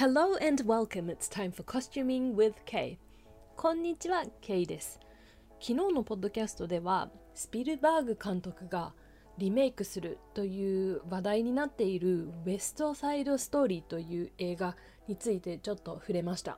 Hello and welcome. It's time for costuming with K. こんにちは、Kay です。昨日のポッドキャストでは、スピルバーグ監督がリメイクするという話題になっているウェストサイドストーリーという映画についてちょっと触れました。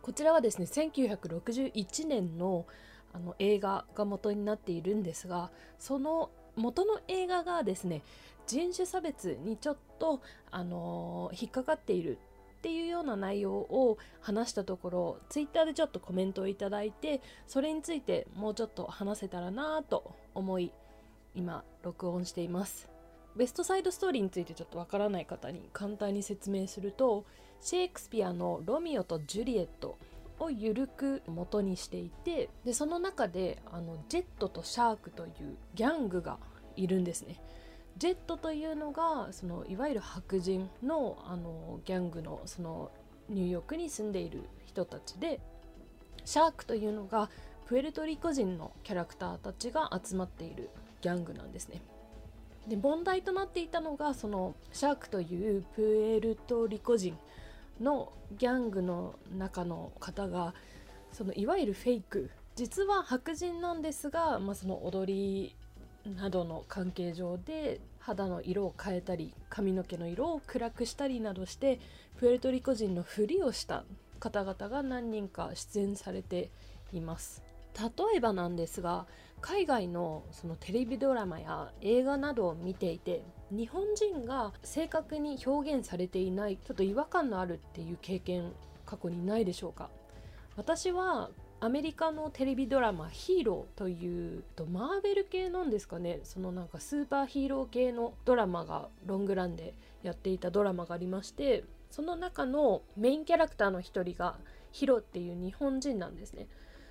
こちらはですね、1961年のあの映画が元になっているんですが、その元の映画がですね人種差別にちょっと、あの、引っかかっているっていうような内容を話したところツイッターでちょっとコメントをいただいてそれについてもうちょっと話せたらなと思い今録音していますベストサイドストーリーについてちょっとわからない方に簡単に説明するとシェイクスピアの「ロミオとジュリエット」をゆるく元にしていてでその中であのジェットとシャークというギャングがいるんですね。ジェットというのがそのいわゆる白人のあのギャングのそのニューヨークに住んでいる人たちでシャークというのがプエルトリコ人のキャラクターたちが集まっているギャングなんですね。で問題となっていたのがそのシャークというプエルトリコ人のギャングの中の方がそのいわゆるフェイク実は白人なんですが、まあ、その踊りなどの関係上で肌の色を変えたり髪の毛の色を暗くしたりなどしてプエルトリコ人のふりをした方々が何人か出演されています。例えばなんですが海外のそのテレビドラマや映画などを見ていて日本人が正確に表現されていないちょっと違和感のあるっていう経験過去にないでしょうか？私はアメリカのテレビドラマ「ヒーロー」というとマーベル系なんですかね。そのなんかスーパーヒーロー系のドラマがロングランでやっていたドラマがありましてその中のメインキャラクターの一人がヒロっていう日本人なんですね。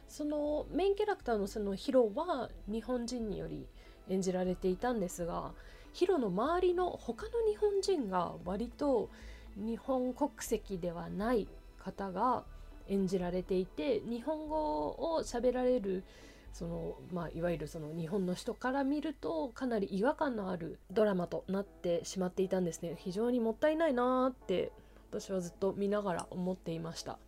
そのメインキャラクターのそのヒロは日本人により演じられていたんですがヒロの周りの他の日本人が割と日本国籍ではない方が演じられていて日本語を喋られるその、まあ、いわゆるその日本の人から見るとかなり違和感のあるドラマとなってしまっていたんですね。非常にもったいないなーって私はずっと見ながら思っていました。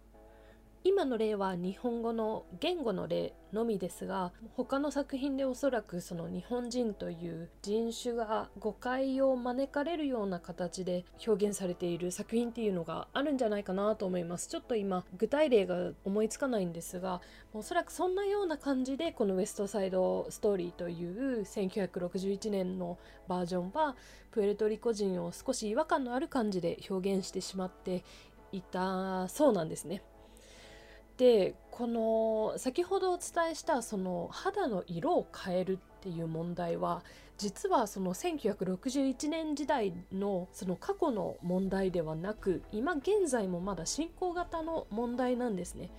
今の例は日本語の言語の例のみですが他の作品でおそらくその日本人という人種が誤解を招かれるような形で表現されている作品っていうのがあるんじゃないかなと思いますちょっと今具体例が思いつかないんですがおそらくそんなような感じでこのウエストサイドストーリーという1961年のバージョンはプエルトリコ人を少し違和感のある感じで表現してしまっていたそうなんですね。でこの先ほどお伝えしたその肌の色を変えるっていう問題は実はその1961年時代のその過去の問題ではなく今現在もまだ進行型の問題なんですね。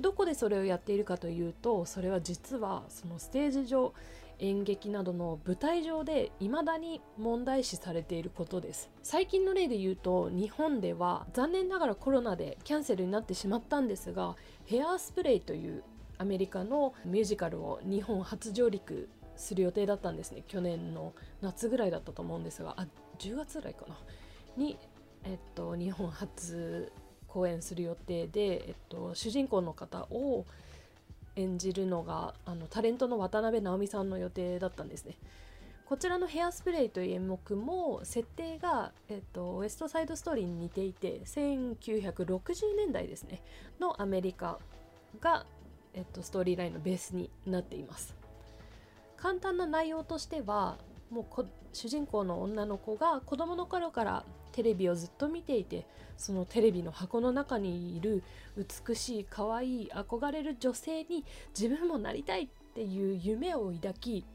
どこでそれをやっているかというとそれは実はそのステージ上演劇などの舞台上で未だに問題視されていることです最近の例で言うと日本では残念ながらコロナでキャンセルになってしまったんですがヘアスプレーというアメリカのミュージカルを日本初上陸する予定だったんですね。去年の夏ぐらいだったと思うんですが。あ10月ぐらいかな。に、えっと、日本初公演する予定で、えっと、主人公の方を演じるのがあのタレントの渡辺直美さんの予定だったんですね。こちらの「ヘアスプレー」という演目も設定が、えっと、ウエストサイドストーリーに似ていて1960年代ですね。のアメリカが、えっと、ストーリーラインのベースになっています。簡単な内容としてはもう主人公の女の子が子供の頃からテレビをずっと見ていてそのテレビの箱の中にいる美しい可愛い憧れる女性に自分もなりたいっていう夢を抱き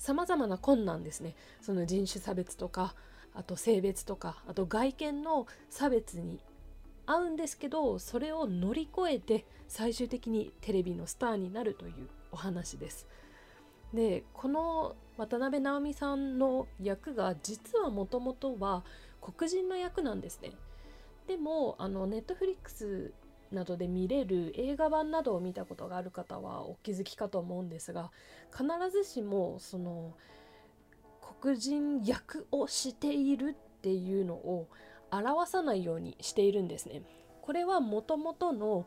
さまざまな困難ですねその人種差別とかあと性別とかあと外見の差別に合うんですけどそれを乗り越えて最終的にテレビのスターになるというお話です。でこの渡辺直美さんの役が実はもともとは黒人の役なんですね。でもあのネットフリックスなどで見れる映画版などを見たことがある方はお気づきかと思うんですが必ずしもその黒人役をしているっていうのを表さないようにしているんですね。これはもともとの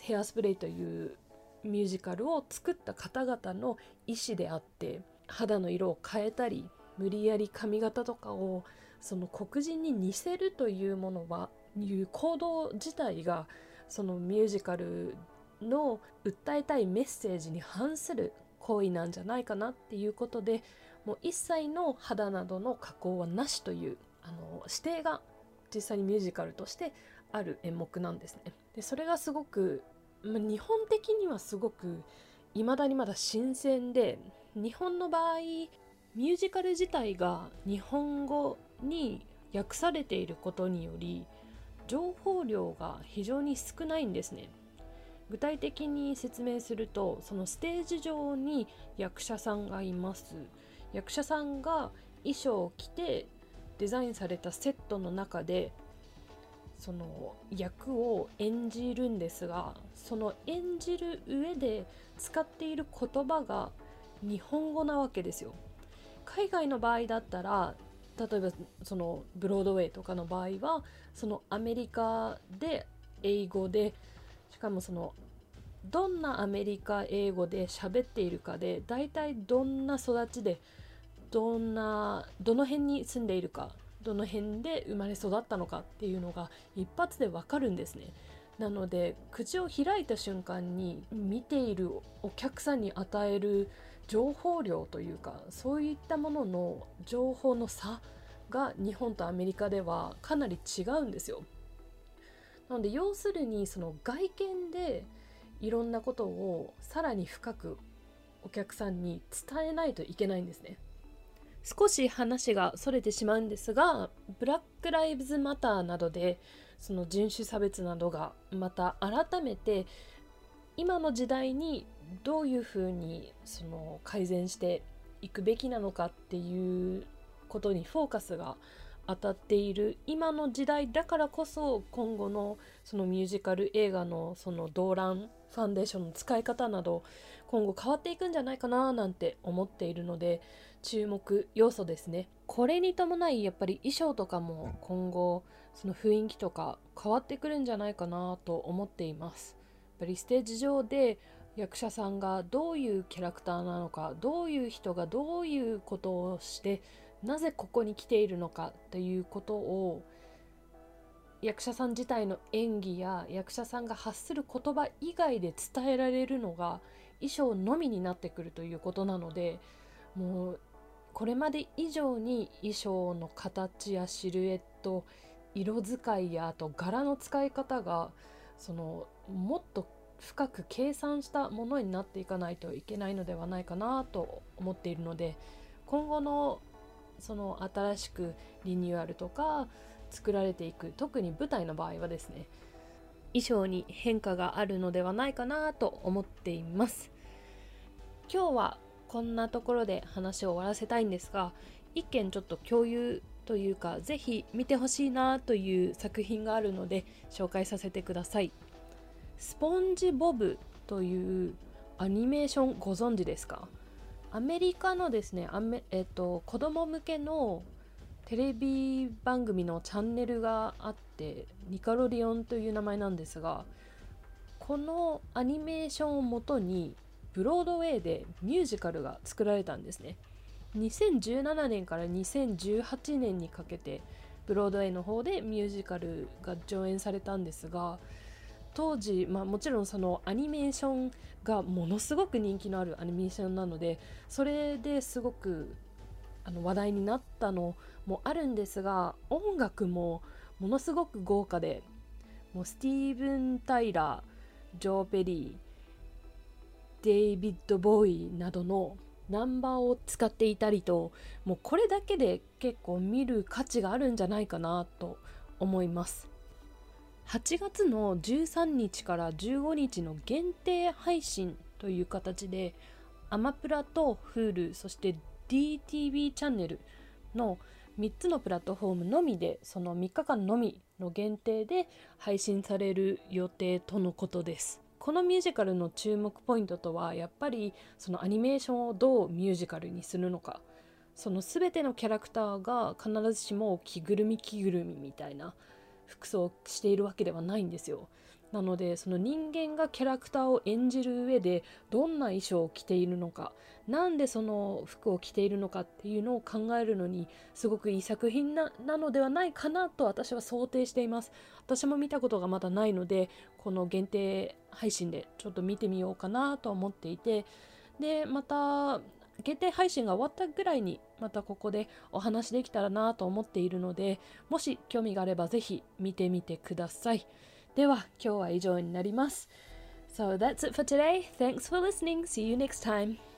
ヘアスプレーというミュージカルを作った方々の意思であって肌の色を変えたり無理やり髪型とかをその黒人に似せるというものはいう行動自体がそのミュージカルの訴えたいメッセージに反する行為なんじゃないかなっていうことでもう一切の肌などの加工はなしというあの指定が実際にミュージカルとしてある演目なんですね。でそれがすごく、ま、日本的にはすごく未だにまだ新鮮で日本の場合ミュージカル自体が日本語に訳されていることにより情報量が非常に少ないんですね。具体的に説明するとそのステージ上に役者さんがいます役者さんが衣装を着てデザインされたセットの中でその役を演じるんですがその演じる上で使っている言葉が日本語なわけですよ。海外の場合だったら例えばそのブロードウェイとかの場合はそのアメリカで英語でしかもそのどんなアメリカ英語で喋っているかで大体どんな育ちでどんなどの辺に住んでいるかどの辺で生まれ育ったのかっていうのが一発でわかるんですね。なので口を開いた瞬間に見ているお客さんに与える情報量というかそういったものの情報の差が日本とアメリカではかなり違うんですよ。なので要するにその外見でいろんなことをさらに深くお客さんに伝えないといけないんですね。少し話がそれてしまうんですがブラック・ライブズ・マターなどでその人種差別などがまた改めて今の時代にどういうふうにその改善していくべきなのかっていうことにフォーカスが当たっている。今の時代だからこそ今後のそのミュージカル映画のその動乱ファンデーションの使い方など今後変わっていくんじゃないかななんて思っているので注目要素ですね。これに伴いやっぱり衣装とかも今後その雰囲気とか変わってくるんじゃないかなと思っています。ぱりステージ上で役者さんがどういうキャラクターなのかどういう人がどういうことをしてなぜここに来ているのかということを役者さん自体の演技や役者さんが発する言葉以外で伝えられるのが衣装のみになってくるということなのでもうこれまで以上に衣装の形やシルエット色使いやあと柄の使い方がそのもっと深く計算したものになっていかないといけないのではないかなと思っているので今後のその新しくリニューアルとか作られていく特に舞台の場合はですね衣装に変化があるのではないかなと思っています。今日はこんなところで話を終わらせたいんですが一件ちょっと共有というか是非見てほしいなという作品があるので紹介させてください。スポンジボブというアニメーションご存知ですか？アメリカのですねアメ、えっと、子供向けのテレビ番組のチャンネルがあってニカロリオンという名前なんですがこのアニメーションをもとにブロードウェイでミュージカルが作られたんですね。2017年から2018年にかけてブロードウェイの方でミュージカルが上演されたんですが当時、まあ、もちろんそのアニメーションがものすごく人気のあるアニメーションなのでそれですごくあの話題になったのもあるんですが音楽もものすごく豪華でもうスティーブン・タイラージョー・ペリーデイビッド・ボーイなどのナンバーを使っていたりともうこれだけで結構見る価値があるんじゃないかなと思います。8月の13日から15日の限定配信という形でアマプラと Hulu そして DTV チャンネルの3つのプラットフォームのみでその3日間のみの限定で配信される予定とのことです。このミュージカルの注目ポイントとはやっぱりそのアニメーションをどうミュージカルにするのか。その全てのキャラクターが必ずしも着ぐるみ着ぐるみみたいな服装をしているわけではないんですよ。なのでその人間がキャラクターを演じる上でどんな衣装を着ているのかなんでその服を着ているのかっていうのを考えるのにすごくいい作品なのではないかなと私は想定しています私も見たことがまだないのでこの限定配信でちょっと見てみようかなと思っていてでまた限定配信が終わったぐらいにまたここでお話できたらなと思っているのでもし興味があればぜひ見てみてくださいでは今日は以上になります So that's it for today. Thanks for listening. See you next time.